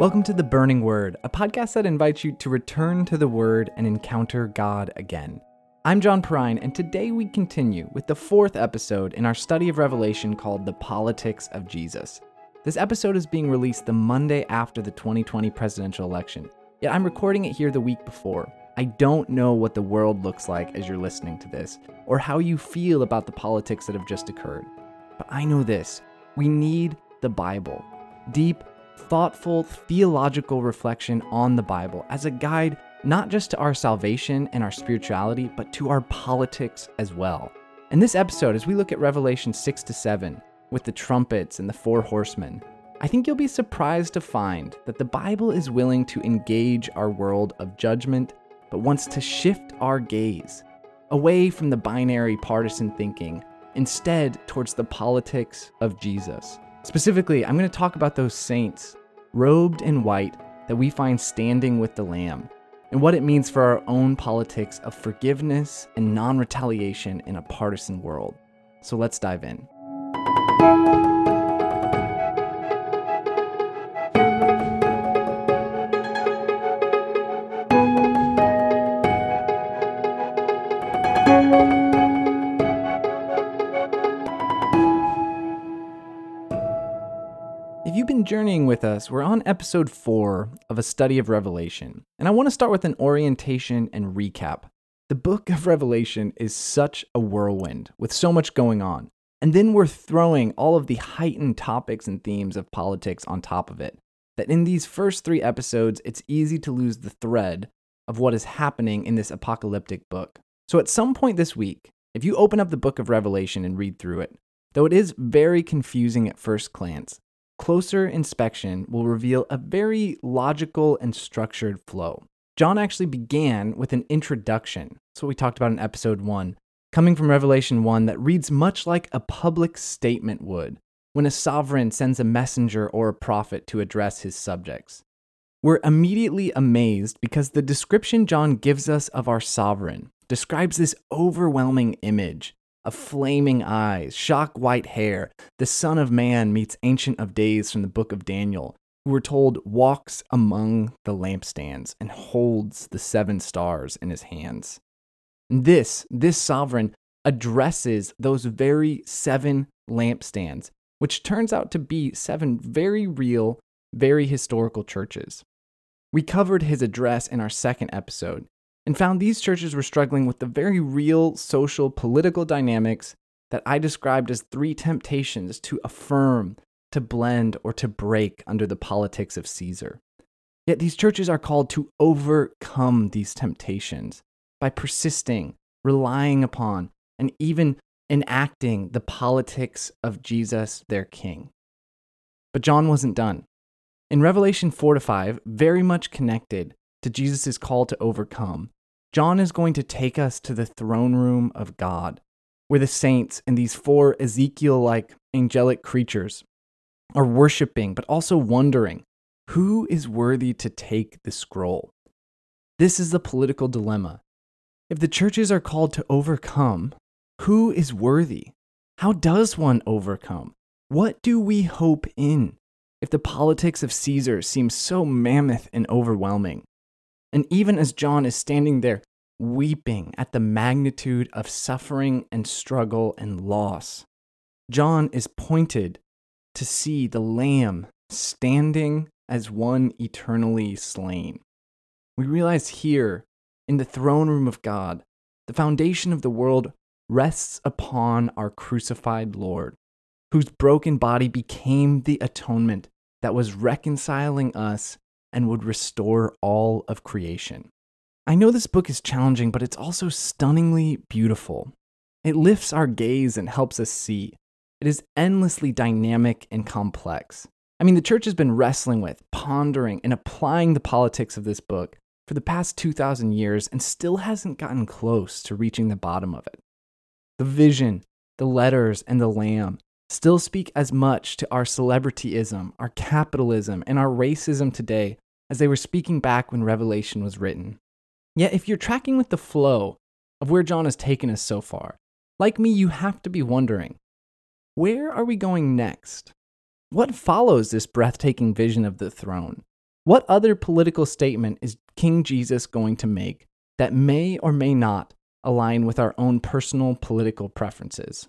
Welcome to The Burning Word, a podcast that invites you to return to the Word and encounter God again. I'm John Perrine, and today we continue with the fourth episode in our study of Revelation called The Politics of Jesus. This episode is being released the Monday after the 2020 presidential election, yet I'm recording it here the week before. I don't know what the world looks like as you're listening to this, or how you feel about the politics that have just occurred. But I know this we need the Bible. Deep, thoughtful, theological reflection on the Bible as a guide not just to our salvation and our spirituality, but to our politics as well. In this episode, as we look at Revelation 6 to 7 with the trumpets and the four horsemen, I think you'll be surprised to find that the Bible is willing to engage our world of judgment, but wants to shift our gaze away from the binary partisan thinking, instead towards the politics of Jesus. Specifically, I'm going to talk about those saints robed in white that we find standing with the Lamb, and what it means for our own politics of forgiveness and non retaliation in a partisan world. So let's dive in. You've been journeying with us, we're on episode four of a study of Revelation. And I want to start with an orientation and recap. The book of Revelation is such a whirlwind with so much going on. And then we're throwing all of the heightened topics and themes of politics on top of it. That in these first three episodes, it's easy to lose the thread of what is happening in this apocalyptic book. So at some point this week, if you open up the book of Revelation and read through it, though it is very confusing at first glance, closer inspection will reveal a very logical and structured flow. John actually began with an introduction. That's what we talked about in episode one, coming from Revelation 1 that reads much like a public statement would when a sovereign sends a messenger or a prophet to address his subjects. We're immediately amazed because the description John gives us of our sovereign describes this overwhelming image of flaming eyes, shock white hair, the Son of Man meets Ancient of Days from the book of Daniel, who we're told walks among the lampstands and holds the seven stars in his hands. And this, this sovereign addresses those very seven lampstands, which turns out to be seven very real, very historical churches. We covered his address in our second episode, and found these churches were struggling with the very real social political dynamics that I described as three temptations to affirm, to blend, or to break under the politics of Caesar. Yet these churches are called to overcome these temptations by persisting, relying upon, and even enacting the politics of Jesus, their king. But John wasn't done. In Revelation 4 to 5, very much connected, to Jesus' call to overcome, John is going to take us to the throne room of God, where the saints and these four Ezekiel like angelic creatures are worshiping, but also wondering who is worthy to take the scroll. This is the political dilemma. If the churches are called to overcome, who is worthy? How does one overcome? What do we hope in? If the politics of Caesar seems so mammoth and overwhelming, and even as John is standing there weeping at the magnitude of suffering and struggle and loss, John is pointed to see the Lamb standing as one eternally slain. We realize here, in the throne room of God, the foundation of the world rests upon our crucified Lord, whose broken body became the atonement that was reconciling us and would restore all of creation. I know this book is challenging, but it's also stunningly beautiful. It lifts our gaze and helps us see. It is endlessly dynamic and complex. I mean, the church has been wrestling with, pondering, and applying the politics of this book for the past 2,000 years and still hasn't gotten close to reaching the bottom of it. The vision, the letters, and the lamb still speak as much to our celebrityism, our capitalism, and our racism today as they were speaking back when Revelation was written. Yet, if you're tracking with the flow of where John has taken us so far, like me, you have to be wondering where are we going next? What follows this breathtaking vision of the throne? What other political statement is King Jesus going to make that may or may not align with our own personal political preferences?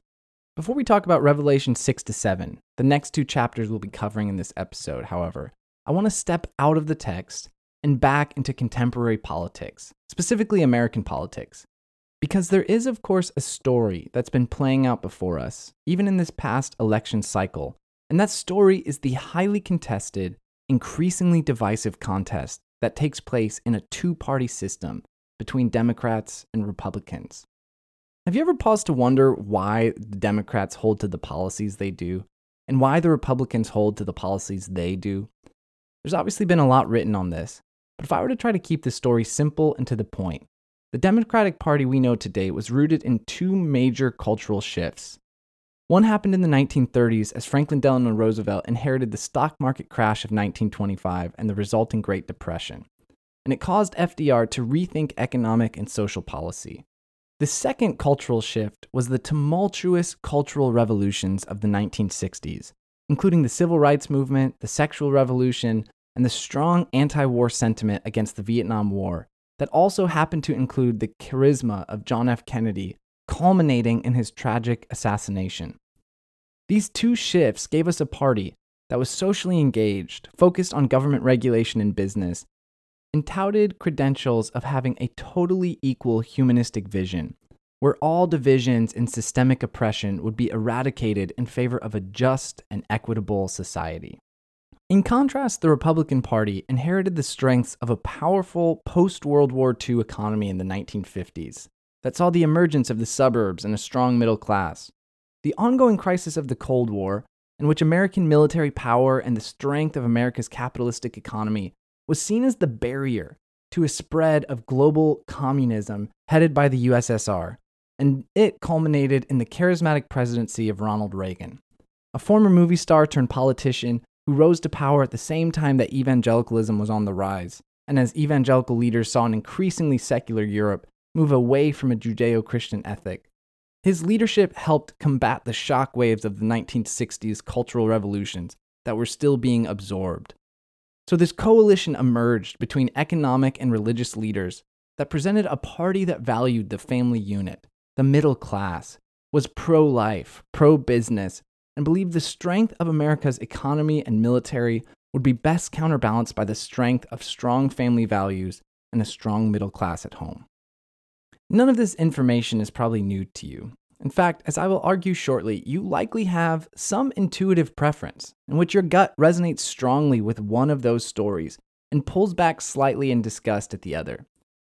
Before we talk about Revelation 6 to 7, the next two chapters we'll be covering in this episode, however, I want to step out of the text and back into contemporary politics, specifically American politics. Because there is, of course, a story that's been playing out before us, even in this past election cycle, and that story is the highly contested, increasingly divisive contest that takes place in a two party system between Democrats and Republicans. Have you ever paused to wonder why the Democrats hold to the policies they do and why the Republicans hold to the policies they do? There's obviously been a lot written on this, but if I were to try to keep the story simple and to the point, the Democratic Party we know today was rooted in two major cultural shifts. One happened in the 1930s as Franklin Delano Roosevelt inherited the stock market crash of 1925 and the resulting Great Depression, and it caused FDR to rethink economic and social policy. The second cultural shift was the tumultuous cultural revolutions of the 1960s, including the civil rights movement, the sexual revolution, and the strong anti war sentiment against the Vietnam War that also happened to include the charisma of John F. Kennedy, culminating in his tragic assassination. These two shifts gave us a party that was socially engaged, focused on government regulation and business, and touted credentials of having a totally equal humanistic vision, where all divisions and systemic oppression would be eradicated in favor of a just and equitable society. In contrast, the Republican Party inherited the strengths of a powerful post World War II economy in the 1950s that saw the emergence of the suburbs and a strong middle class. The ongoing crisis of the Cold War, in which American military power and the strength of America's capitalistic economy was seen as the barrier to a spread of global communism headed by the USSR, and it culminated in the charismatic presidency of Ronald Reagan, a former movie star turned politician who rose to power at the same time that evangelicalism was on the rise, and as evangelical leaders saw an increasingly secular Europe move away from a Judeo Christian ethic. His leadership helped combat the shock waves of the 1960s cultural revolutions that were still being absorbed. So, this coalition emerged between economic and religious leaders that presented a party that valued the family unit, the middle class, was pro life, pro business, and believed the strength of America's economy and military would be best counterbalanced by the strength of strong family values and a strong middle class at home. None of this information is probably new to you. In fact, as I will argue shortly, you likely have some intuitive preference in which your gut resonates strongly with one of those stories and pulls back slightly in disgust at the other.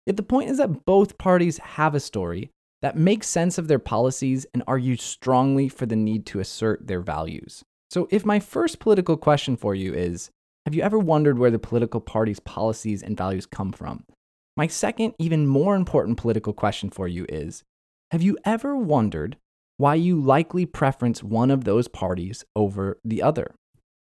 Yet the point is that both parties have a story that makes sense of their policies and argue strongly for the need to assert their values. So, if my first political question for you is Have you ever wondered where the political party's policies and values come from? My second, even more important political question for you is Have you ever wondered why you likely preference one of those parties over the other?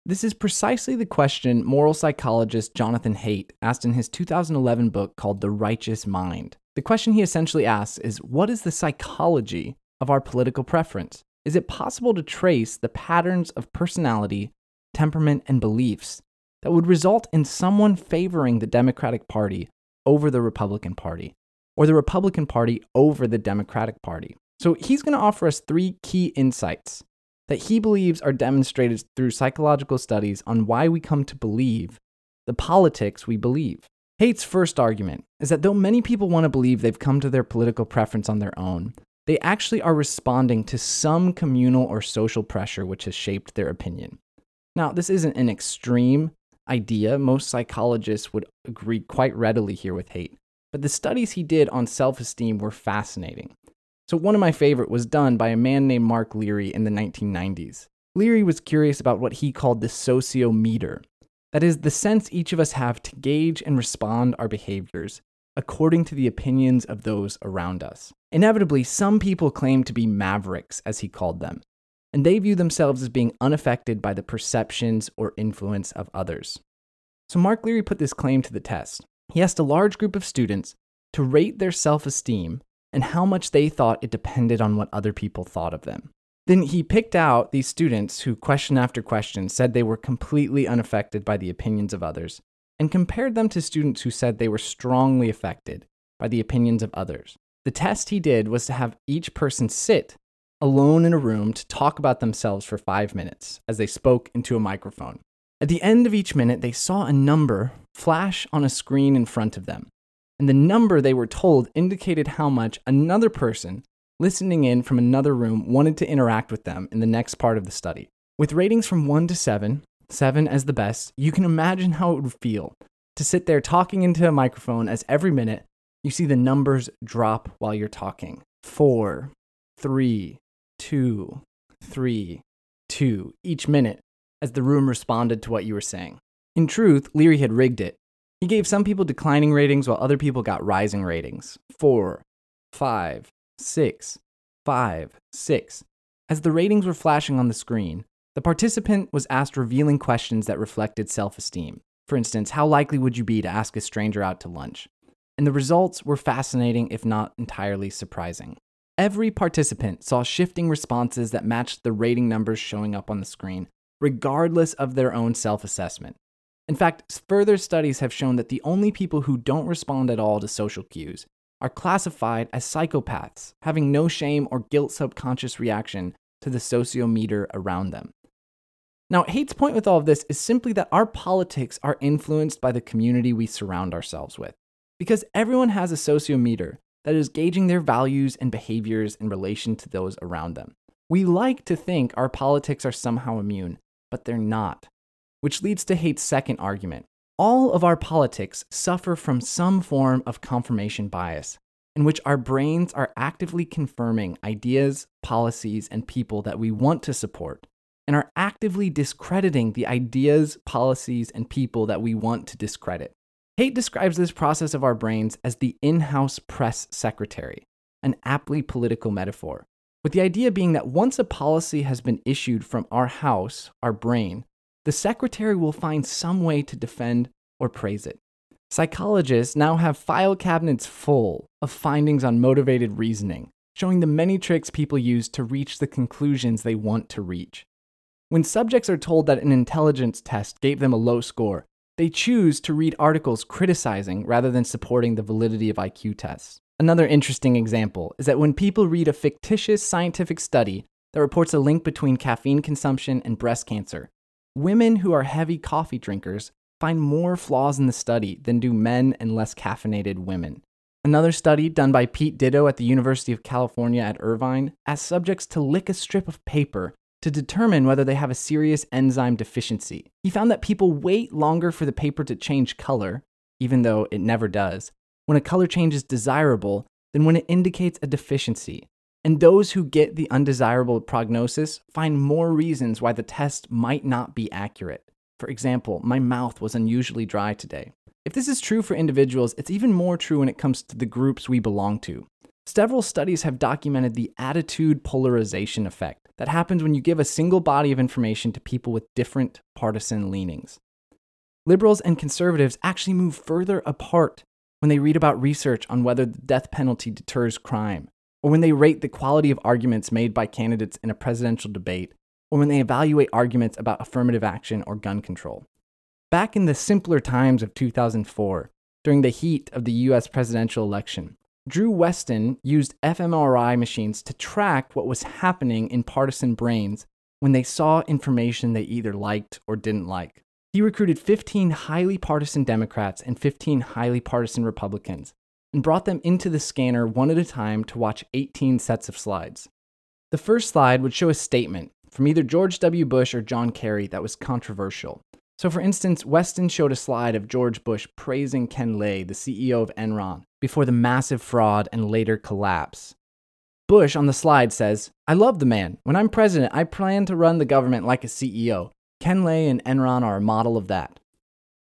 This is precisely the question moral psychologist Jonathan Haidt asked in his 2011 book called The Righteous Mind. The question he essentially asks is what is the psychology of our political preference? Is it possible to trace the patterns of personality, temperament, and beliefs that would result in someone favoring the Democratic Party over the Republican Party, or the Republican Party over the Democratic Party? So he's going to offer us three key insights that he believes are demonstrated through psychological studies on why we come to believe the politics we believe. Haidt's first argument is that though many people want to believe they've come to their political preference on their own, they actually are responding to some communal or social pressure which has shaped their opinion. Now, this isn't an extreme idea. Most psychologists would agree quite readily here with Haidt, but the studies he did on self esteem were fascinating. So, one of my favorite was done by a man named Mark Leary in the 1990s. Leary was curious about what he called the sociometer, that is, the sense each of us have to gauge and respond our behaviors according to the opinions of those around us. Inevitably, some people claim to be mavericks, as he called them, and they view themselves as being unaffected by the perceptions or influence of others. So, Mark Leary put this claim to the test. He asked a large group of students to rate their self esteem and how much they thought it depended on what other people thought of them. Then he picked out these students who, question after question, said they were completely unaffected by the opinions of others, and compared them to students who said they were strongly affected by the opinions of others. The test he did was to have each person sit alone in a room to talk about themselves for five minutes as they spoke into a microphone. At the end of each minute, they saw a number flash on a screen in front of them. And the number they were told indicated how much another person listening in from another room wanted to interact with them in the next part of the study. With ratings from 1 to 7, 7 as the best, you can imagine how it would feel to sit there talking into a microphone as every minute you see the numbers drop while you're talking. Four, three, two, three, two, each minute as the room responded to what you were saying. In truth, Leary had rigged it. He gave some people declining ratings while other people got rising ratings. Four, five, six, five, six. As the ratings were flashing on the screen, the participant was asked revealing questions that reflected self esteem. For instance, how likely would you be to ask a stranger out to lunch? And the results were fascinating, if not entirely surprising. Every participant saw shifting responses that matched the rating numbers showing up on the screen, regardless of their own self assessment. In fact, further studies have shown that the only people who don't respond at all to social cues are classified as psychopaths, having no shame or guilt subconscious reaction to the sociometer around them. Now, Haidt's point with all of this is simply that our politics are influenced by the community we surround ourselves with. Because everyone has a sociometer that is gauging their values and behaviors in relation to those around them. We like to think our politics are somehow immune, but they're not. Which leads to Haidt's second argument. All of our politics suffer from some form of confirmation bias, in which our brains are actively confirming ideas, policies, and people that we want to support, and are actively discrediting the ideas, policies, and people that we want to discredit. Haidt describes this process of our brains as the in house press secretary, an aptly political metaphor, with the idea being that once a policy has been issued from our house, our brain, the secretary will find some way to defend or praise it. Psychologists now have file cabinets full of findings on motivated reasoning, showing the many tricks people use to reach the conclusions they want to reach. When subjects are told that an intelligence test gave them a low score, they choose to read articles criticizing rather than supporting the validity of IQ tests. Another interesting example is that when people read a fictitious scientific study that reports a link between caffeine consumption and breast cancer, Women who are heavy coffee drinkers find more flaws in the study than do men and less caffeinated women. Another study done by Pete Ditto at the University of California at Irvine asked subjects to lick a strip of paper to determine whether they have a serious enzyme deficiency. He found that people wait longer for the paper to change color, even though it never does, when a color change is desirable than when it indicates a deficiency. And those who get the undesirable prognosis find more reasons why the test might not be accurate. For example, my mouth was unusually dry today. If this is true for individuals, it's even more true when it comes to the groups we belong to. Several studies have documented the attitude polarization effect that happens when you give a single body of information to people with different partisan leanings. Liberals and conservatives actually move further apart when they read about research on whether the death penalty deters crime or when they rate the quality of arguments made by candidates in a presidential debate, or when they evaluate arguments about affirmative action or gun control. Back in the simpler times of 2004, during the heat of the US presidential election, Drew Westen used fMRI machines to track what was happening in partisan brains when they saw information they either liked or didn't like. He recruited 15 highly partisan Democrats and 15 highly partisan Republicans and brought them into the scanner one at a time to watch 18 sets of slides. The first slide would show a statement from either George W. Bush or John Kerry that was controversial. So, for instance, Westen showed a slide of George Bush praising Ken Lay, the CEO of Enron, before the massive fraud and later collapse. Bush on the slide says, I love the man. When I'm president, I plan to run the government like a CEO. Ken Lay and Enron are a model of that.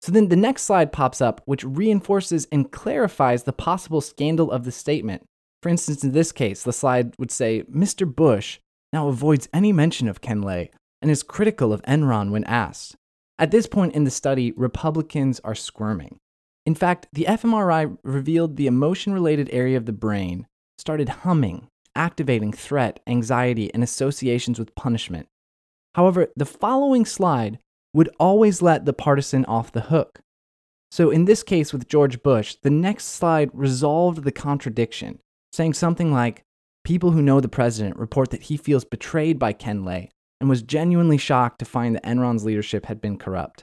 So then the next slide pops up, which reinforces and clarifies the possible scandal of the statement. For instance, in this case, the slide would say Mr. Bush now avoids any mention of Ken Lay and is critical of Enron when asked. At this point in the study, Republicans are squirming. In fact, the fMRI revealed the emotion related area of the brain started humming, activating threat, anxiety, and associations with punishment. However, the following slide would always let the partisan off the hook. So, in this case with George Bush, the next slide resolved the contradiction, saying something like People who know the president report that he feels betrayed by Ken Lay and was genuinely shocked to find that Enron's leadership had been corrupt.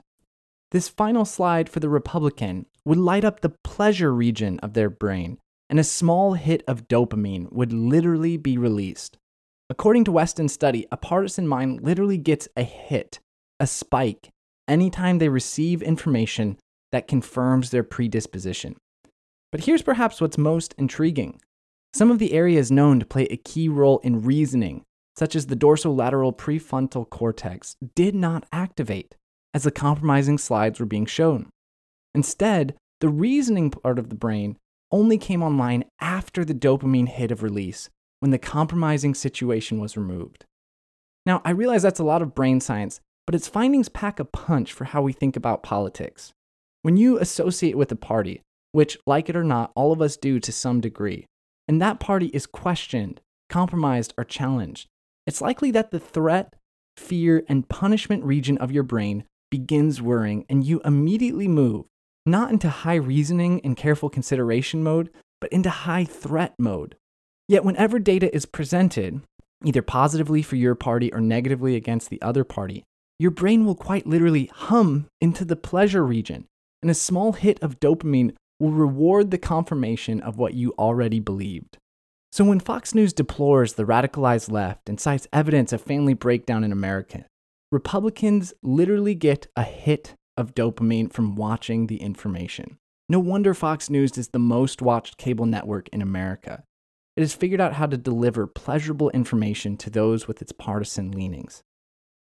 This final slide for the Republican would light up the pleasure region of their brain, and a small hit of dopamine would literally be released. According to Westen's study, a partisan mind literally gets a hit, a spike, anytime they receive information that confirms their predisposition. But here's perhaps what's most intriguing. Some of the areas known to play a key role in reasoning, such as the dorsolateral prefrontal cortex, did not activate as the compromising slides were being shown. Instead, the reasoning part of the brain only came online after the dopamine hit of release when the compromising situation was removed. Now, I realize that's a lot of brain science, but its findings pack a punch for how we think about politics. When you associate with a party, which, like it or not, all of us do to some degree, and that party is questioned, compromised, or challenged, it's likely that the threat, fear, and punishment region of your brain begins whirring and you immediately move, not into high reasoning and careful consideration mode, but into high threat mode. Yet, whenever data is presented, either positively for your party or negatively against the other party, your brain will quite literally hum into the pleasure region, and a small hit of dopamine will reward the confirmation of what you already believed. So, when Fox News deplores the radicalized left and cites evidence of family breakdown in America, Republicans literally get a hit of dopamine from watching the information. No wonder Fox News is the most watched cable network in America. It has figured out how to deliver pleasurable information to those with its partisan leanings.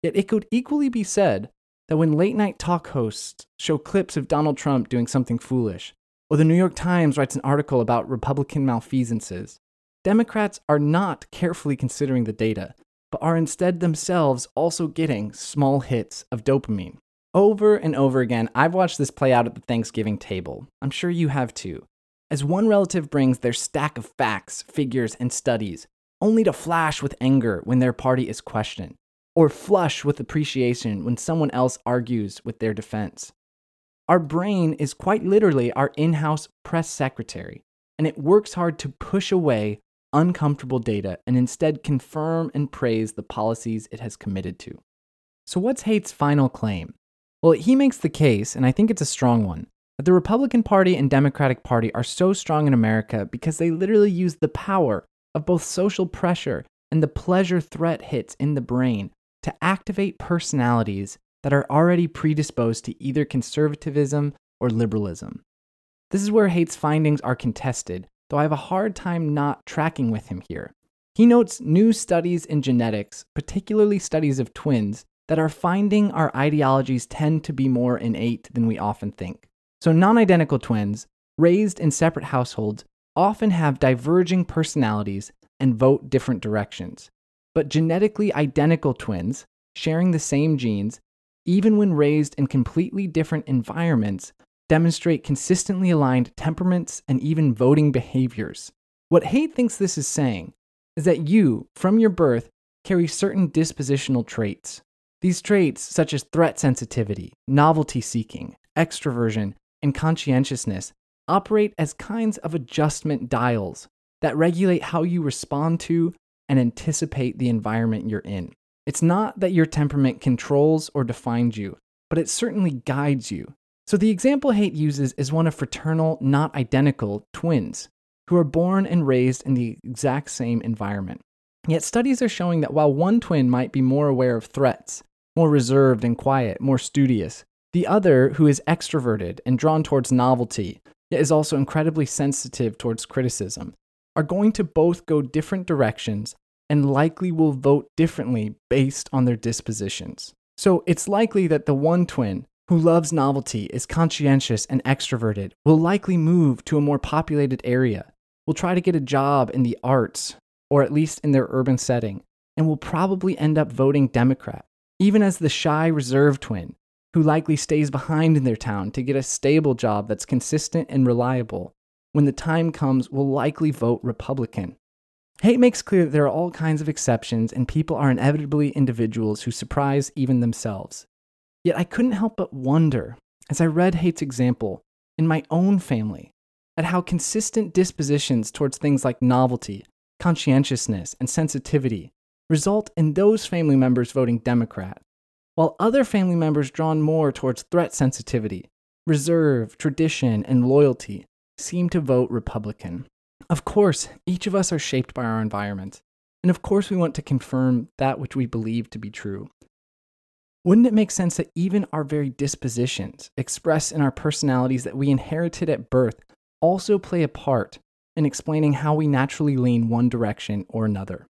Yet it could equally be said that when late night talk hosts show clips of Donald Trump doing something foolish, or the New York Times writes an article about Republican malfeasances, Democrats are not carefully considering the data, but are instead themselves also getting small hits of dopamine. Over and over again, I've watched this play out at the Thanksgiving table. I'm sure you have too as one relative brings their stack of facts, figures, and studies, only to flash with anger when their party is questioned, or flush with appreciation when someone else argues with their defense. Our brain is quite literally our in house press secretary, and it works hard to push away uncomfortable data and instead confirm and praise the policies it has committed to. So, what's Haidt's final claim? Well, he makes the case, and I think it's a strong one, that the Republican Party and Democratic Party are so strong in America because they literally use the power of both social pressure and the pleasure threat hits in the brain to activate personalities that are already predisposed to either conservatism or liberalism. This is where Haidt's findings are contested, though I have a hard time not tracking with him here. He notes new studies in genetics, particularly studies of twins, that are finding our ideologies tend to be more innate than we often think. So, non identical twins, raised in separate households, often have diverging personalities and vote different directions. But genetically identical twins, sharing the same genes, even when raised in completely different environments, demonstrate consistently aligned temperaments and even voting behaviors. What Haidt thinks this is saying is that you, from your birth, carry certain dispositional traits. These traits, such as threat sensitivity, novelty seeking, extroversion, and conscientiousness operate as kinds of adjustment dials that regulate how you respond to and anticipate the environment you're in. It's not that your temperament controls or defines you, but it certainly guides you. So the example Haidt uses is one of fraternal, not identical twins who are born and raised in the exact same environment. Yet studies are showing that while one twin might be more aware of threats, more reserved and quiet, more studious, the other, who is extroverted and drawn towards novelty, yet is also incredibly sensitive towards criticism, are going to both go different directions and likely will vote differently based on their dispositions. So it's likely that the one twin, who loves novelty, is conscientious and extroverted, will likely move to a more populated area, will try to get a job in the arts, or at least in their urban setting, and will probably end up voting Democrat, even as the shy, reserved twin, who likely stays behind in their town to get a stable job that's consistent and reliable, when the time comes, will likely vote Republican. Haidt makes clear that there are all kinds of exceptions, and people are inevitably individuals who surprise even themselves. Yet I couldn't help but wonder, as I read Haidt's example, in my own family at how consistent dispositions towards things like novelty, conscientiousness, and sensitivity result in those family members voting Democrat, while other family members drawn more towards threat sensitivity, reserve, tradition, and loyalty seem to vote Republican. Of course, each of us are shaped by our environment, and of course, we want to confirm that which we believe to be true. Wouldn't it make sense that even our very dispositions, expressed in our personalities that we inherited at birth, also play a part in explaining how we naturally lean one direction or another?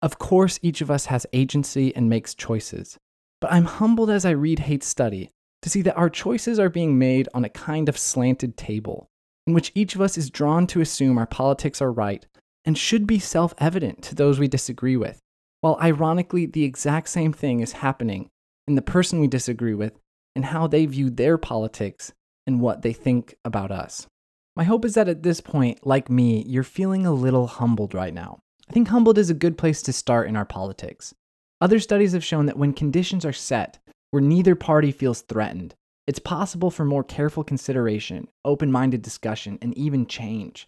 Of course, each of us has agency and makes choices, but I'm humbled as I read Haidt's study to see that our choices are being made on a kind of slanted table, in which each of us is drawn to assume our politics are right and should be self evident to those we disagree with, while ironically, the exact same thing is happening in the person we disagree with and how they view their politics and what they think about us. My hope is that at this point, like me, you're feeling a little humbled right now. I think humbled is a good place to start in our politics. Other studies have shown that when conditions are set where neither party feels threatened, it's possible for more careful consideration, open minded discussion, and even change.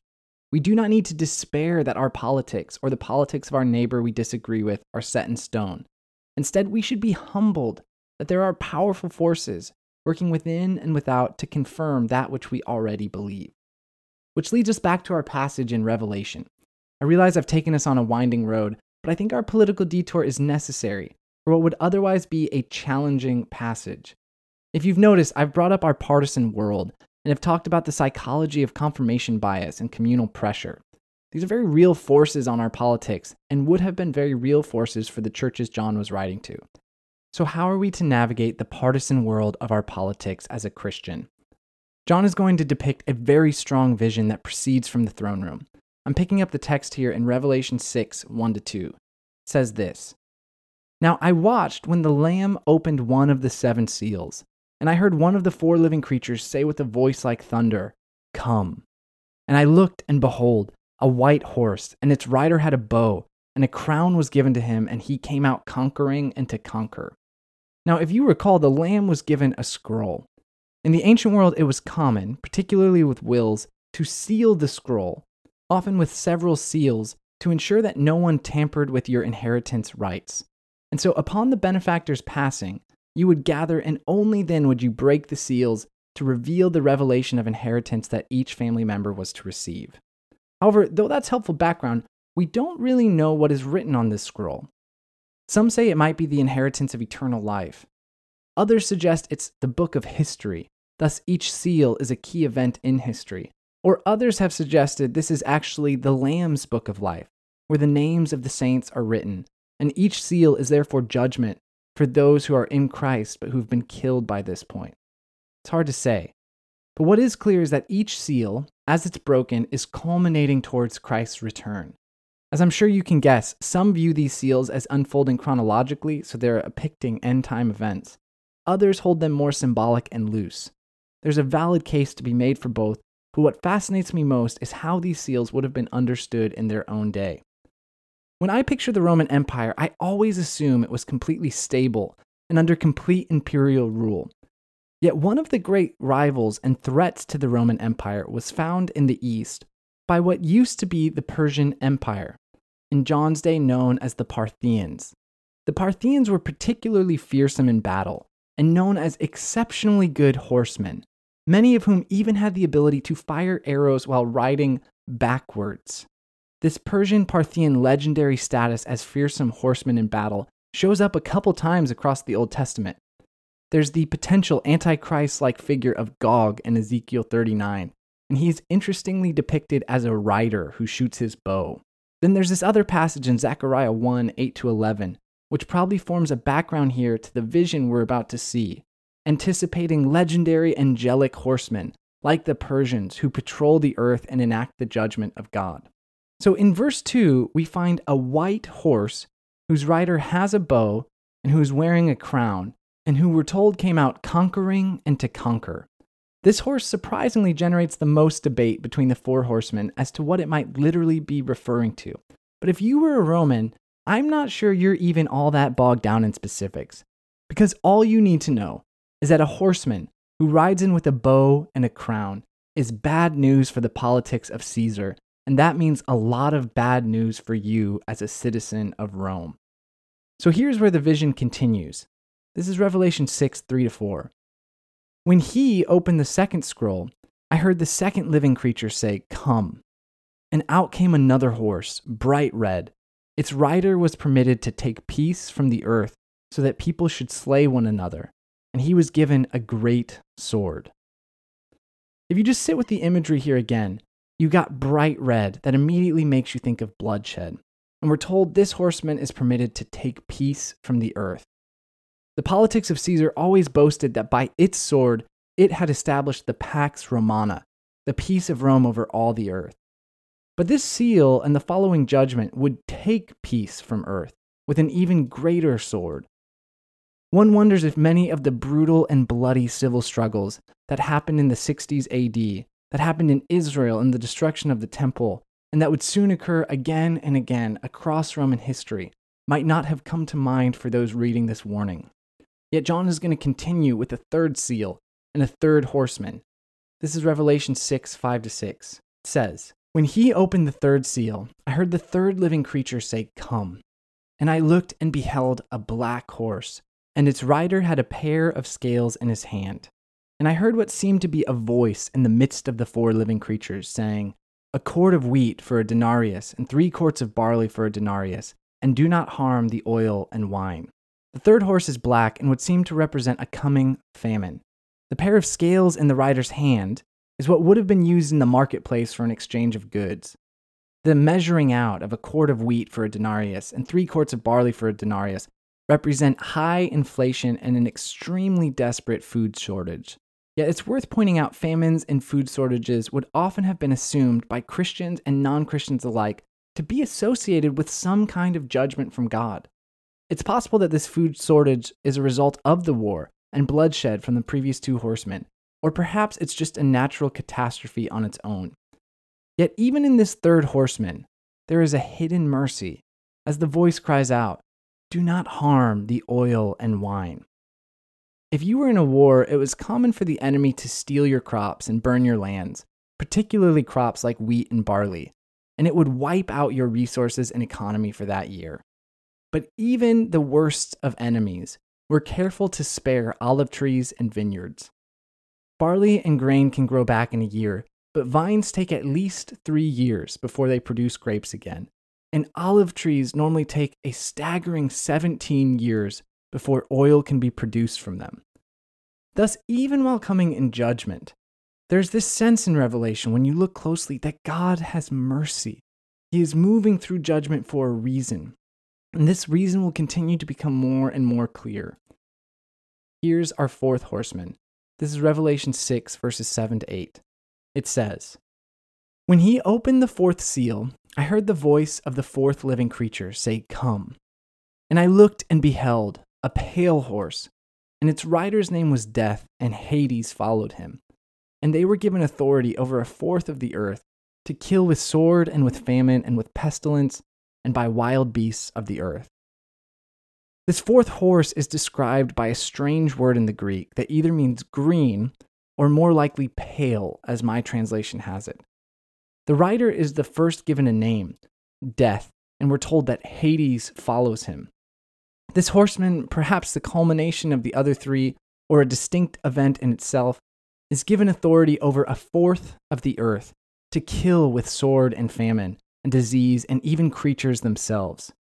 We do not need to despair that our politics or the politics of our neighbor we disagree with are set in stone. Instead, we should be humbled that there are powerful forces working within and without to confirm that which we already believe. Which leads us back to our passage in Revelation. I realize I've taken us on a winding road, but I think our political detour is necessary for what would otherwise be a challenging passage. If you've noticed, I've brought up our partisan world and have talked about the psychology of confirmation bias and communal pressure. These are very real forces on our politics and would have been very real forces for the churches John was writing to. So, how are we to navigate the partisan world of our politics as a Christian? John is going to depict a very strong vision that proceeds from the throne room. I'm picking up the text here in Revelation 6 1 to 2. It says this Now I watched when the Lamb opened one of the seven seals. And I heard one of the four living creatures say with a voice like thunder, Come. And I looked, and behold, a white horse, and its rider had a bow, and a crown was given to him, and he came out conquering and to conquer. Now, if you recall, the Lamb was given a scroll. In the ancient world, it was common, particularly with wills, to seal the scroll, often with several seals, to ensure that no one tampered with your inheritance rights. And so, upon the benefactor's passing, you would gather, and only then would you break the seals to reveal the revelation of inheritance that each family member was to receive. However, though that's helpful background, we don't really know what is written on this scroll. Some say it might be the inheritance of eternal life. Others suggest it's the book of history, thus, each seal is a key event in history. Or others have suggested this is actually the Lamb's book of life, where the names of the saints are written, and each seal is therefore judgment for those who are in Christ but who've been killed by this point? It's hard to say. But what is clear is that each seal, as it's broken, is culminating towards Christ's return. As I'm sure you can guess, some view these seals as unfolding chronologically, so they're depicting end time events. Others hold them more symbolic and loose. There's a valid case to be made for both, but what fascinates me most is how these seals would have been understood in their own day. When I picture the Roman Empire, I always assume it was completely stable and under complete imperial rule. Yet one of the great rivals and threats to the Roman Empire was found in the East by what used to be the Persian Empire, in John's day known as the Parthians. The Parthians were particularly fearsome in battle and known as exceptionally good horsemen, many of whom even had the ability to fire arrows while riding backwards. This Persian Parthian legendary status as fearsome horsemen in battle shows up a couple times across the Old Testament. There's the potential antichrist like figure of Gog in Ezekiel 39, and he's interestingly depicted as a rider who shoots his bow. Then there's this other passage in Zechariah 1 8 to 11, which probably forms a background here to the vision we're about to see, anticipating legendary angelic horsemen like the Persians who patrol the earth and enact the judgment of God. So in verse 2, we find a white horse whose rider has a bow and who is wearing a crown, and who we're told came out conquering and to conquer. This horse surprisingly generates the most debate between the four horsemen as to what it might literally be referring to. But if you were a Roman, I'm not sure you're even all that bogged down in specifics, because all you need to know is that a horseman who rides in with a bow and a crown, is bad news for the politics of Caesar, and that means a lot of bad news for you as a citizen of Rome. So here's where the vision continues. This is Revelation 6 3 to 4. When he opened the second scroll, I heard the second living creature say, Come. And out came another horse, bright red. Its rider was permitted to take peace from the earth so that people should slay one another, and he was given a great sword. If you just sit with the imagery here again, you got bright red that immediately makes you think of bloodshed. And we're told this horseman is permitted to take peace from the earth. The politics of Caesar always boasted that by its sword, it had established the Pax Romana, the peace of Rome over all the earth. But this seal and the following judgment would take peace from earth with an even greater sword. One wonders if many of the brutal and bloody civil struggles that happened in the 60s AD, that happened in Israel in the destruction of the temple, and that would soon occur again and again across Roman history, might not have come to mind for those reading this warning. Yet John is going to continue with a third seal and a third horseman. This is Revelation 6 5 to 6. It says, When he opened the third seal, I heard the third living creature say, Come. And I looked and beheld a black horse, and its rider had a pair of scales in his hand. And I heard what seemed to be a voice in the midst of the four living creatures, saying, A quart of wheat for a denarius, and three quarts of barley for a denarius, and do not harm the oil and wine. The third horse is black and would seem to represent a coming famine. The pair of scales in the rider's hand is what would have been used in the marketplace for an exchange of goods. The measuring out of a quart of wheat for a denarius and three quarts of barley for a denarius represent high inflation and an extremely desperate food shortage. Yet it's worth pointing out famines and food shortages would often have been assumed by Christians and non Christians alike to be associated with some kind of judgment from God. It's possible that this food shortage is a result of the war and bloodshed from the previous two horsemen, or perhaps it's just a natural catastrophe on its own. Yet, even in this third horseman, there is a hidden mercy as the voice cries out, Do not harm the oil and wine. If you were in a war, it was common for the enemy to steal your crops and burn your lands, particularly crops like wheat and barley, and it would wipe out your resources and economy for that year. But even the worst of enemies were careful to spare olive trees and vineyards. Barley and grain can grow back in a year, but vines take at least three years before they produce grapes again. And olive trees normally take a staggering 17 years before oil can be produced from them. Thus, even while coming in judgment, there's this sense in Revelation when you look closely that God has mercy. He is moving through judgment for a reason, and this reason will continue to become more and more clear. Here's our fourth horseman. This is Revelation 6, verses 7 to 8. It says, When he opened the fourth seal, I heard the voice of the fourth living creature say, Come. And I looked and beheld a pale horse, and its rider's name was Death, and Hades followed him. And they were given authority over a fourth of the earth to kill with sword and with famine and with pestilence and by wild beasts of the earth. This fourth horse is described by a strange word in the Greek that either means green or more likely pale, as my translation has it. The rider is the first given a name, Death, and we're told that Hades follows him. This horseman, perhaps the culmination of the other three, or a distinct event in itself, is given authority over a fourth of the earth to kill with sword and famine, and disease, and even creatures themselves.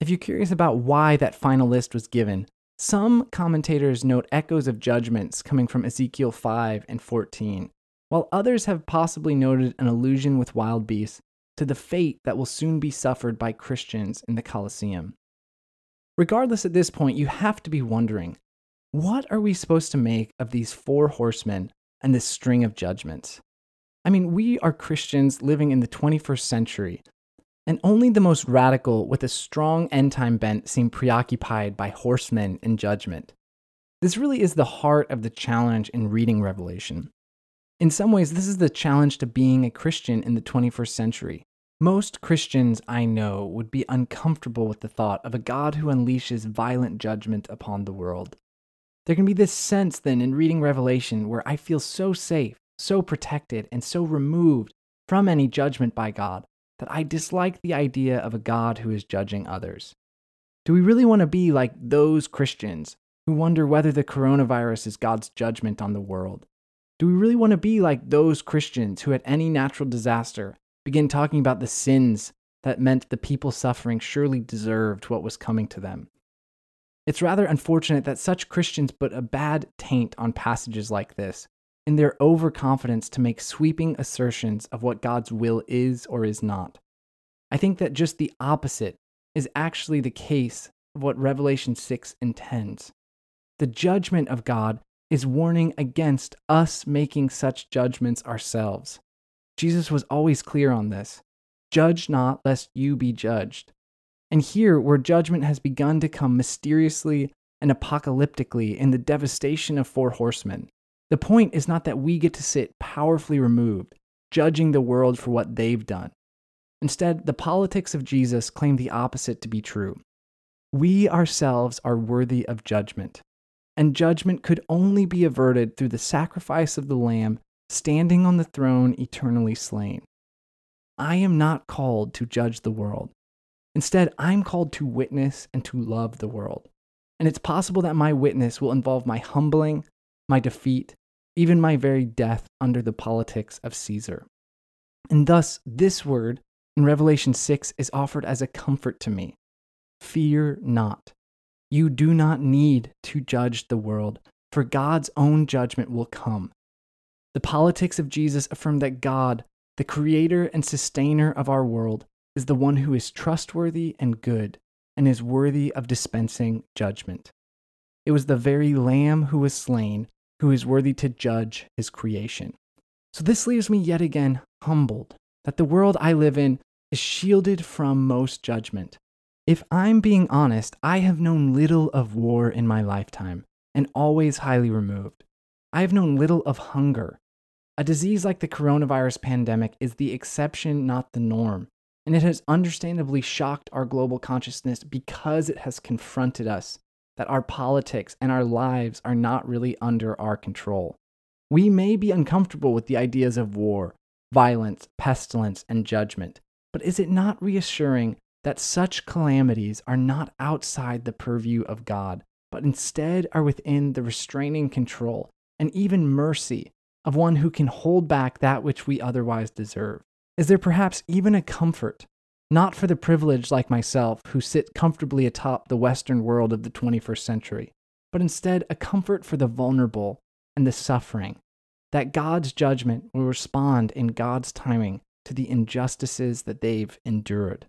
If you're curious about why that final list was given, some commentators note echoes of judgments coming from Ezekiel 5 and 14, while others have possibly noted an allusion with wild beasts to the fate that will soon be suffered by Christians in the Colosseum. Regardless, at this point, you have to be wondering what are we supposed to make of these four horsemen and this string of judgments? I mean, we are Christians living in the 21st century, and only the most radical with a strong end time bent seem preoccupied by horsemen and judgment. This really is the heart of the challenge in reading Revelation. In some ways, this is the challenge to being a Christian in the 21st century. Most Christians I know would be uncomfortable with the thought of a God who unleashes violent judgment upon the world. There can be this sense then in reading Revelation where I feel so safe, so protected, and so removed from any judgment by God that I dislike the idea of a God who is judging others. Do we really want to be like those Christians who wonder whether the coronavirus is God's judgment on the world? Do we really want to be like those Christians who, at any natural disaster, begin talking about the sins that meant the people suffering surely deserved what was coming to them? It's rather unfortunate that such Christians put a bad taint on passages like this in their overconfidence to make sweeping assertions of what God's will is or is not. I think that just the opposite is actually the case of what Revelation 6 intends. The judgment of God is warning against us making such judgments ourselves. Jesus was always clear on this Judge not, lest you be judged. And here, where judgment has begun to come mysteriously and apocalyptically in the devastation of four horsemen, the point is not that we get to sit powerfully removed, judging the world for what they've done. Instead, the politics of Jesus claim the opposite to be true. We ourselves are worthy of judgment, and judgment could only be averted through the sacrifice of the Lamb standing on the throne eternally slain. I am not called to judge the world. Instead, I'm called to witness and to love the world. And it's possible that my witness will involve my humbling, my defeat, even my very death under the politics of Caesar. And thus, this word in Revelation 6 is offered as a comfort to me. Fear not. You do not need to judge the world, for God's own judgment will come. The politics of Jesus affirm that God, the creator and sustainer of our world, is the one who is trustworthy and good and is worthy of dispensing judgment. It was the very Lamb who was slain who is worthy to judge his creation. So this leaves me yet again humbled that the world I live in is shielded from most judgment. If I'm being honest, I have known little of war in my lifetime and always highly removed. I have known little of hunger. A disease like the coronavirus pandemic is the exception, not the norm and it has understandably shocked our global consciousness because it has confronted us that our politics and our lives are not really under our control. We may be uncomfortable with the ideas of war, violence, pestilence, and judgment, but is it not reassuring that such calamities are not outside the purview of God, but instead are within the restraining control and even mercy of one who can hold back that which we otherwise deserve? Is there perhaps even a comfort, not for the privileged like myself who sit comfortably atop the Western world of the 21st century, but instead a comfort for the vulnerable and the suffering, that God's judgment will respond in God's timing to the injustices that they've endured?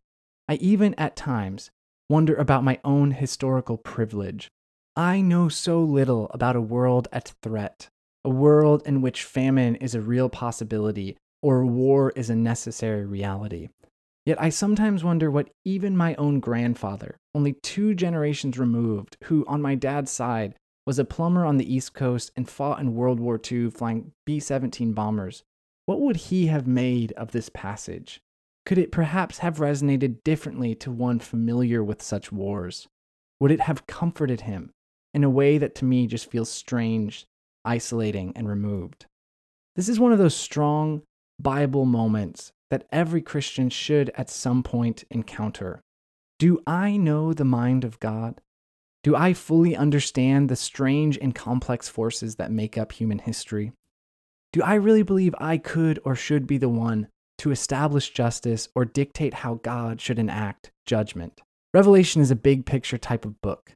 I even at times wonder about my own historical privilege. I know so little about a world at threat, a world in which famine is a real possibility or war is a necessary reality. Yet I sometimes wonder what even my own grandfather, only two generations removed, who on my dad's side was a plumber on the East Coast and fought in World War II flying B 17 bombers, what would he have made of this passage? Could it perhaps have resonated differently to one familiar with such wars? Would it have comforted him in a way that to me just feels strange, isolating, and removed? This is one of those strong, Bible moments that every Christian should at some point encounter. Do I know the mind of God? Do I fully understand the strange and complex forces that make up human history? Do I really believe I could or should be the one to establish justice or dictate how God should enact judgment? Revelation is a big picture type of book.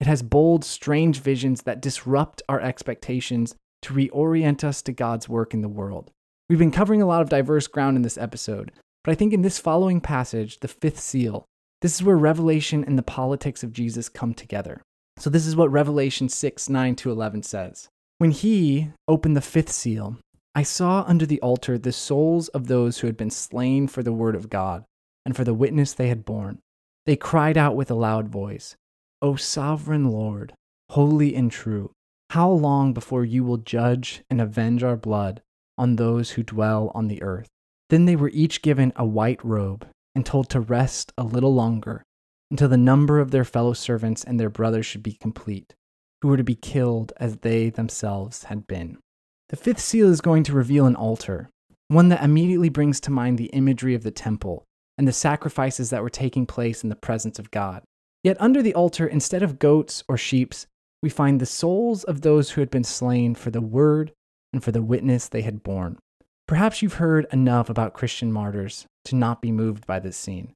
It has bold, strange visions that disrupt our expectations to reorient us to God's work in the world. We've been covering a lot of diverse ground in this episode, but I think in this following passage, the fifth seal, this is where revelation and the politics of Jesus come together. So this is what Revelation 6 9 to 11 says. When he opened the fifth seal, I saw under the altar the souls of those who had been slain for the word of God and for the witness they had borne. They cried out with a loud voice, O sovereign Lord, holy and true, how long before you will judge and avenge our blood on those who dwell on the earth. Then they were each given a white robe and told to rest a little longer until the number of their fellow servants and their brothers should be complete, who were to be killed as they themselves had been. The fifth seal is going to reveal an altar, one that immediately brings to mind the imagery of the temple and the sacrifices that were taking place in the presence of God. Yet under the altar, instead of goats or sheeps, we find the souls of those who had been slain for the word and for the witness they had borne. Perhaps you've heard enough about Christian martyrs to not be moved by this scene.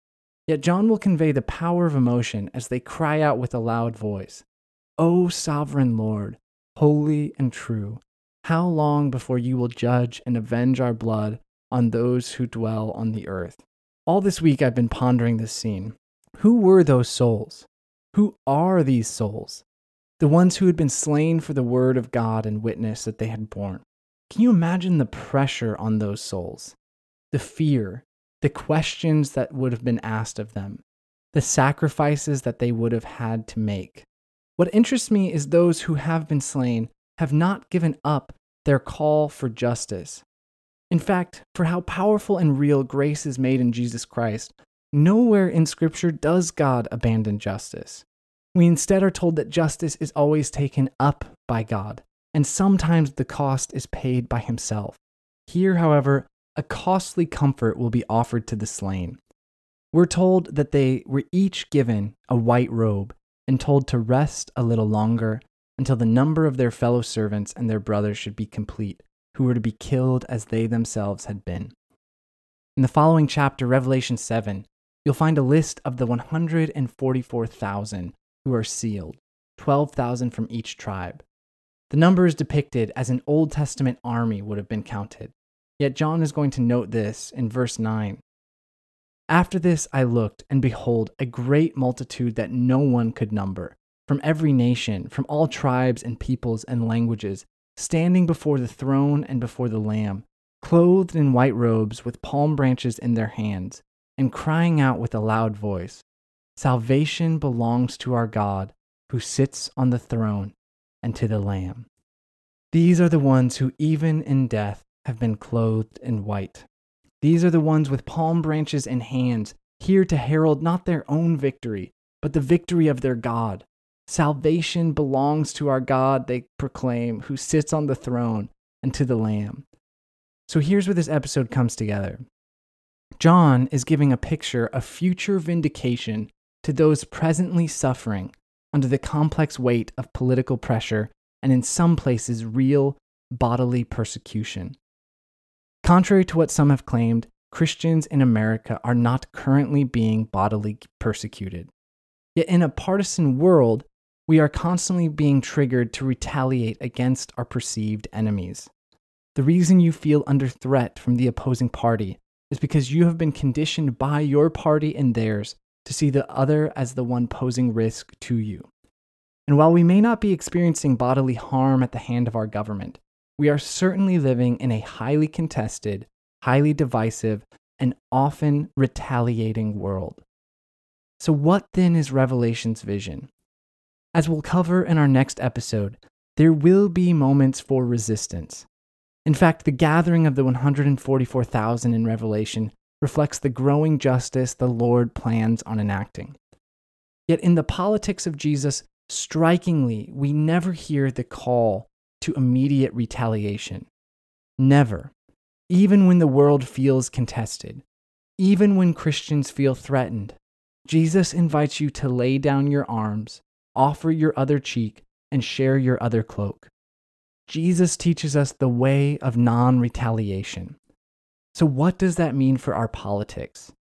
Yet John will convey the power of emotion as they cry out with a loud voice O sovereign Lord, holy and true, how long before you will judge and avenge our blood on those who dwell on the earth? All this week I've been pondering this scene. Who were those souls? Who are these souls? The ones who had been slain for the word of God and witness that they had borne. Can you imagine the pressure on those souls? The fear, the questions that would have been asked of them, the sacrifices that they would have had to make. What interests me is those who have been slain have not given up their call for justice. In fact, for how powerful and real grace is made in Jesus Christ, nowhere in Scripture does God abandon justice. We instead are told that justice is always taken up by God, and sometimes the cost is paid by Himself. Here, however, a costly comfort will be offered to the slain. We're told that they were each given a white robe and told to rest a little longer until the number of their fellow servants and their brothers should be complete, who were to be killed as they themselves had been. In the following chapter, Revelation 7, you'll find a list of the 144,000 who are sealed, 12,000 from each tribe. The number is depicted as an Old Testament army would have been counted. Yet John is going to note this in verse 9 after this I looked, and behold, a great multitude that no one could number, from every nation, from all tribes and peoples and languages, standing before the throne and before the Lamb, clothed in white robes, with palm branches in their hands, and crying out with a loud voice Salvation belongs to our God, who sits on the throne, and to the Lamb. These are the ones who, even in death, have been clothed in white. These are the ones with palm branches in hands, here to herald not their own victory, but the victory of their God. Salvation belongs to our God, they proclaim, who sits on the throne, and to the Lamb. So here's where this episode comes together. John is giving a picture of future vindication to those presently suffering under the complex weight of political pressure and, in some places, real bodily persecution. Contrary to what some have claimed, Christians in America are not currently being bodily persecuted. Yet in a partisan world, we are constantly being triggered to retaliate against our perceived enemies. The reason you feel under threat from the opposing party is because you have been conditioned by your party and theirs to see the other as the one posing risk to you. And while we may not be experiencing bodily harm at the hand of our government, we are certainly living in a highly contested, highly divisive, and often retaliating world. So, what then is Revelation's vision? As we'll cover in our next episode, there will be moments for resistance. In fact, the gathering of the 144,000 in Revelation reflects the growing justice the Lord plans on enacting. Yet in the politics of Jesus, strikingly, we never hear the call to immediate retaliation. Never. Even when the world feels contested, even when Christians feel threatened, Jesus invites you to lay down your arms, offer your other cheek, and share your other cloak. Jesus teaches us the way of non retaliation. So, what does that mean for our politics?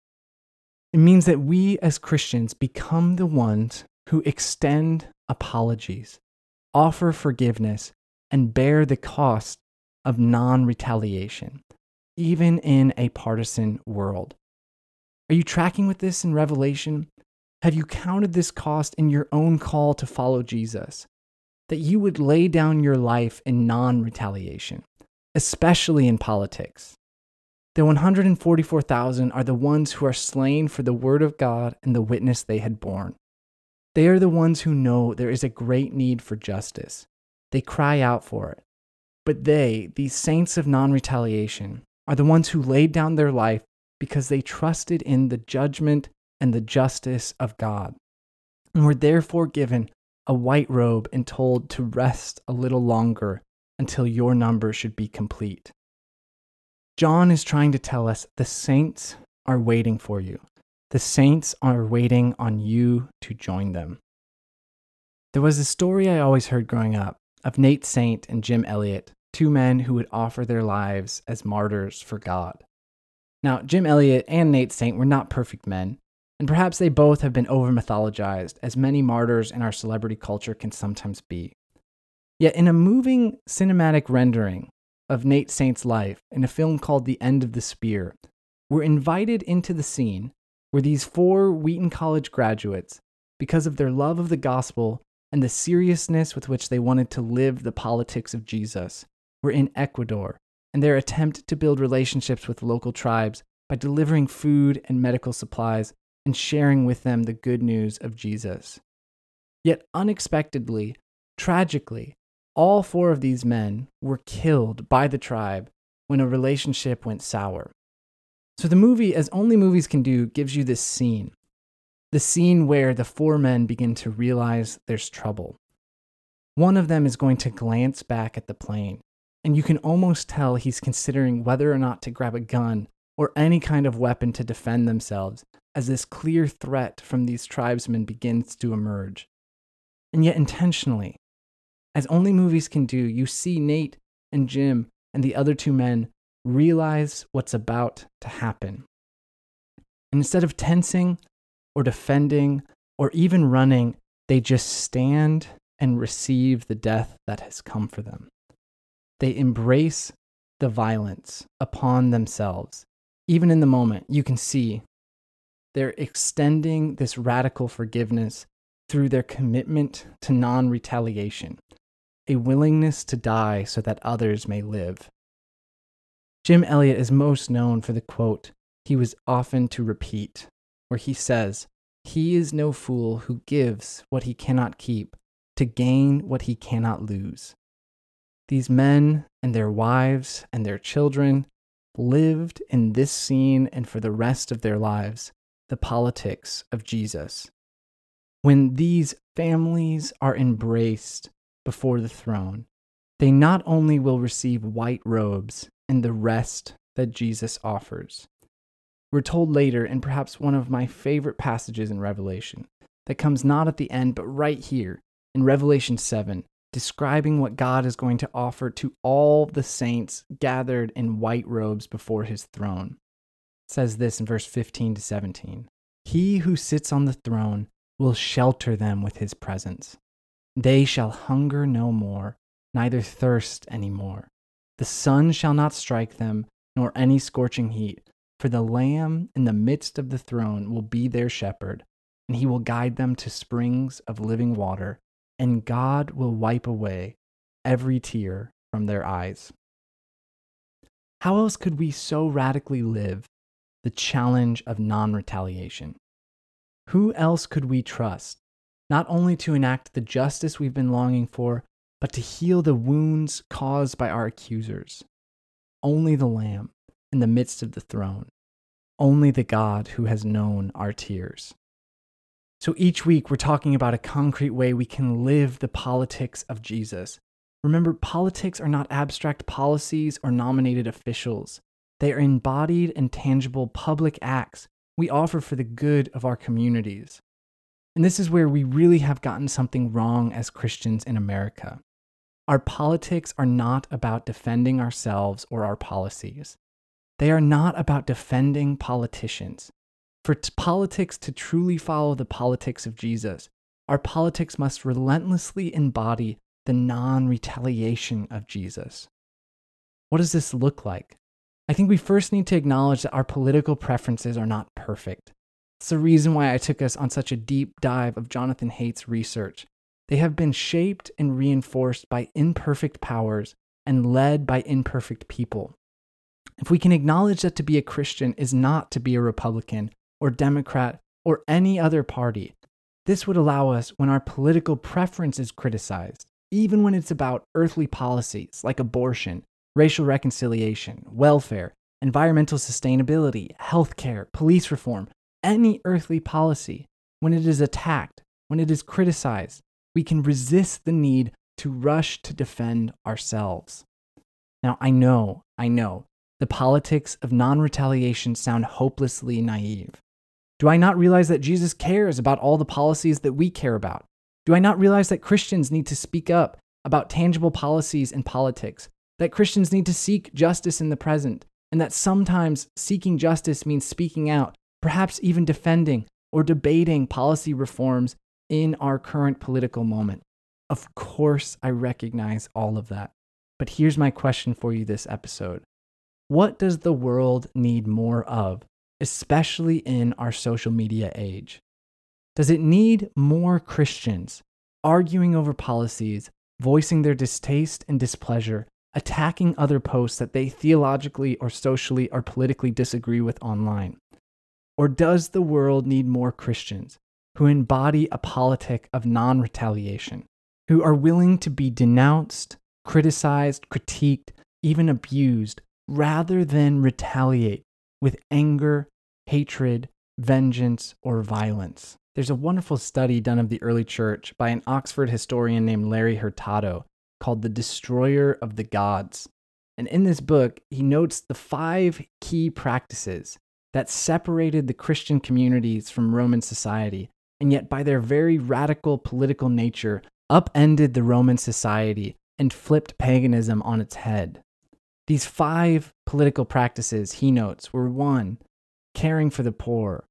It means that we as Christians become the ones who extend apologies, offer forgiveness, and bear the cost of non retaliation, even in a partisan world. Are you tracking with this in Revelation? Have you counted this cost in your own call to follow Jesus? That you would lay down your life in non retaliation, especially in politics. The 144,000 are the ones who are slain for the word of God and the witness they had borne. They are the ones who know there is a great need for justice, they cry out for it. But they, these saints of non retaliation, are the ones who laid down their life because they trusted in the judgment and the justice of God, and were therefore given a white robe, and told to rest a little longer until your number should be complete. John is trying to tell us the saints are waiting for you. The saints are waiting on you to join them. There was a story I always heard growing up of Nate Saint and Jim Elliot, two men who would offer their lives as martyrs for God. Now, Jim Elliot and Nate Saint were not perfect men, and perhaps they both have been over mythologized, as many martyrs in our celebrity culture can sometimes be. Yet, in a moving cinematic rendering of Nate Saint's life in a film called The End of the Spear, we're invited into the scene where these four Wheaton College graduates, because of their love of the gospel and the seriousness with which they wanted to live the politics of Jesus, were in Ecuador, and their attempt to build relationships with local tribes by delivering food and medical supplies and sharing with them the good news of Jesus. Yet unexpectedly, tragically, all four of these men were killed by the tribe when a relationship went sour. So the movie, as only movies can do, gives you this scene the scene where the four men begin to realize there's trouble. One of them is going to glance back at the plane, and you can almost tell he's considering whether or not to grab a gun or any kind of weapon to defend themselves as this clear threat from these tribesmen begins to emerge. And yet, intentionally, as only movies can do, you see Nate and Jim and the other two men realize what's about to happen. And instead of tensing or defending or even running, they just stand and receive the death that has come for them. They embrace the violence upon themselves. Even in the moment, you can see they're extending this radical forgiveness through their commitment to non retaliation, a willingness to die so that others may live. Jim Elliot is most known for the quote he was often to repeat, where he says, He is no fool who gives what he cannot keep to gain what he cannot lose. These men and their wives and their children lived in this scene and for the rest of their lives the politics of Jesus. When these families are embraced before the throne, they not only will receive white robes and the rest that Jesus offers. We're told later, in perhaps one of my favorite passages in Revelation, that comes not at the end, but right here in Revelation 7, describing what God is going to offer to all the saints gathered in white robes before his throne. Says this in verse 15 to 17 He who sits on the throne will shelter them with his presence. They shall hunger no more, neither thirst any more. The sun shall not strike them, nor any scorching heat, for the Lamb in the midst of the throne will be their shepherd, and he will guide them to springs of living water, and God will wipe away every tear from their eyes. How else could we so radically live the challenge of non retaliation? Who else could we trust, not only to enact the justice we've been longing for, but to heal the wounds caused by our accusers. Only the Lamb in the midst of the throne, only the God who has known our tears. So each week, we're talking about a concrete way we can live the politics of Jesus. Remember, politics are not abstract policies or nominated officials, they are embodied and tangible public acts we offer for the good of our communities. And this is where we really have gotten something wrong as Christians in America. Our politics are not about defending ourselves or our policies. They are not about defending politicians. For t- politics to truly follow the politics of Jesus, our politics must relentlessly embody the non retaliation of Jesus. What does this look like? I think we first need to acknowledge that our political preferences are not perfect. It's the reason why I took us on such a deep dive of Jonathan Haidt's research they have been shaped and reinforced by imperfect powers and led by imperfect people. If we can acknowledge that to be a Christian is not to be a Republican or Democrat or any other party, this would allow us, when our political preference is criticized, even when it's about earthly policies like abortion, racial reconciliation, welfare, environmental sustainability, healthcare, police reform, any earthly policy, when it is attacked, when it is criticized, we can resist the need to rush to defend ourselves. Now, I know, I know, the politics of non retaliation sound hopelessly naive. Do I not realize that Jesus cares about all the policies that we care about? Do I not realize that Christians need to speak up about tangible policies and politics? That Christians need to seek justice in the present, and that sometimes seeking justice means speaking out, perhaps even defending or debating policy reforms in our current political moment. Of course, I recognize all of that. But here's my question for you this episode What does the world need more of, especially in our social media age? Does it need more Christians arguing over policies, voicing their distaste and displeasure, attacking other posts that they theologically or socially or politically disagree with online? Or does the world need more Christians who embody a politic of non retaliation, who are willing to be denounced, criticized, critiqued, even abused, rather than retaliate with anger, hatred, vengeance, or violence? There's a wonderful study done of the early church by an Oxford historian named Larry Hurtado called The Destroyer of the Gods. And in this book, he notes the five key practices that separated the Christian communities from Roman society, and yet by their very radical political nature, upended the Roman society and flipped paganism on its head. These five political practices, he notes, were one, caring for the poor,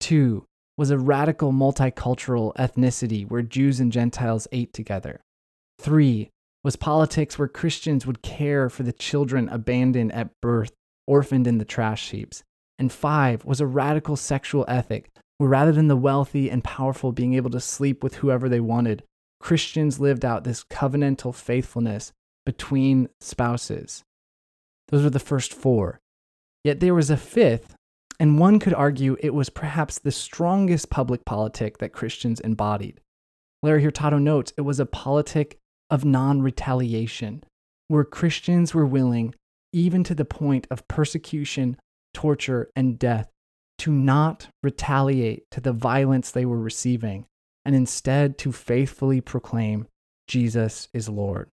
two, was a radical multicultural ethnicity where Jews and Gentiles ate together. Three was politics where Christians would care for the children abandoned at birth, orphaned in the trash heaps. And five was a radical sexual ethic where rather than the wealthy and powerful being able to sleep with whoever they wanted, Christians lived out this covenantal faithfulness between spouses. Those were the first four. Yet there was a fifth and one could argue it was perhaps the strongest public politic that Christians embodied. Larry Hurtado notes it was a politic of non retaliation, where Christians were willing, even to the point of persecution, torture, and death, to not retaliate to the violence they were receiving, and instead to faithfully proclaim Jesus is Lord.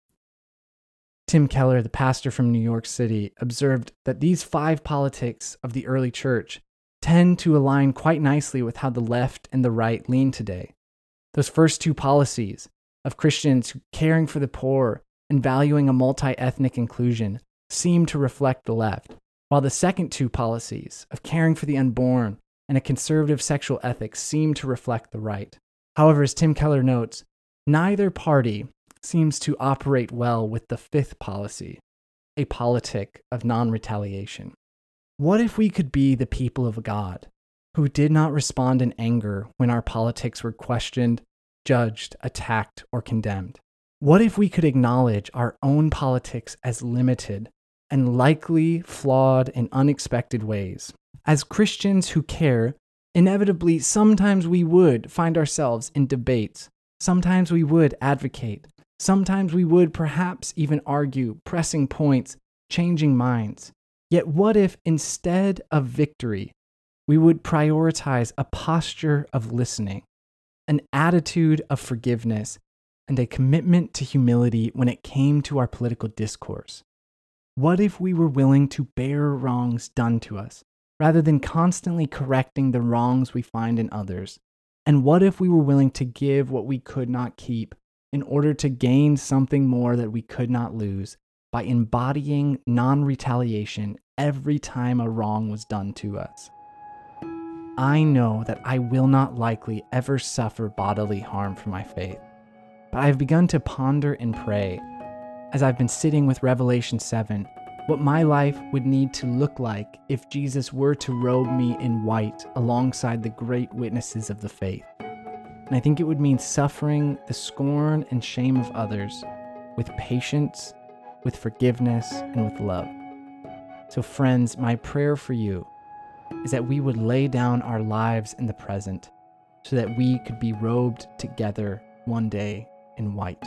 Tim Keller, the pastor from New York City, observed that these five politics of the early church tend to align quite nicely with how the left and the right lean today. Those first two policies of Christians caring for the poor and valuing a multi ethnic inclusion seem to reflect the left, while the second two policies of caring for the unborn and a conservative sexual ethic seem to reflect the right. However, as Tim Keller notes, neither party seems to operate well with the fifth policy, a politic of non retaliation. What if we could be the people of God who did not respond in anger when our politics were questioned, judged, attacked, or condemned? What if we could acknowledge our own politics as limited and likely flawed in unexpected ways? As Christians who care, inevitably, sometimes we would find ourselves in debates. Sometimes we would advocate. Sometimes we would perhaps even argue, pressing points, changing minds. Yet, what if instead of victory, we would prioritize a posture of listening, an attitude of forgiveness, and a commitment to humility when it came to our political discourse? What if we were willing to bear wrongs done to us rather than constantly correcting the wrongs we find in others? And what if we were willing to give what we could not keep in order to gain something more that we could not lose by embodying non retaliation every time a wrong was done to us. I know that I will not likely ever suffer bodily harm for my faith, but I have begun to ponder and pray as I've been sitting with Revelation 7 what my life would need to look like if Jesus were to robe me in white alongside the great witnesses of the faith. And I think it would mean suffering the scorn and shame of others with patience, with forgiveness, and with love. So, friends, my prayer for you is that we would lay down our lives in the present so that we could be robed together one day in white.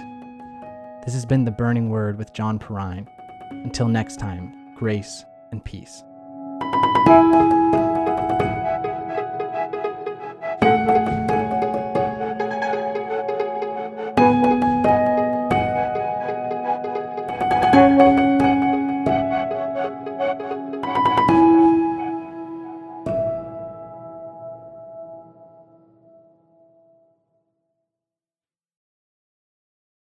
This has been The Burning Word with John Perrine. Until next time, grace and peace.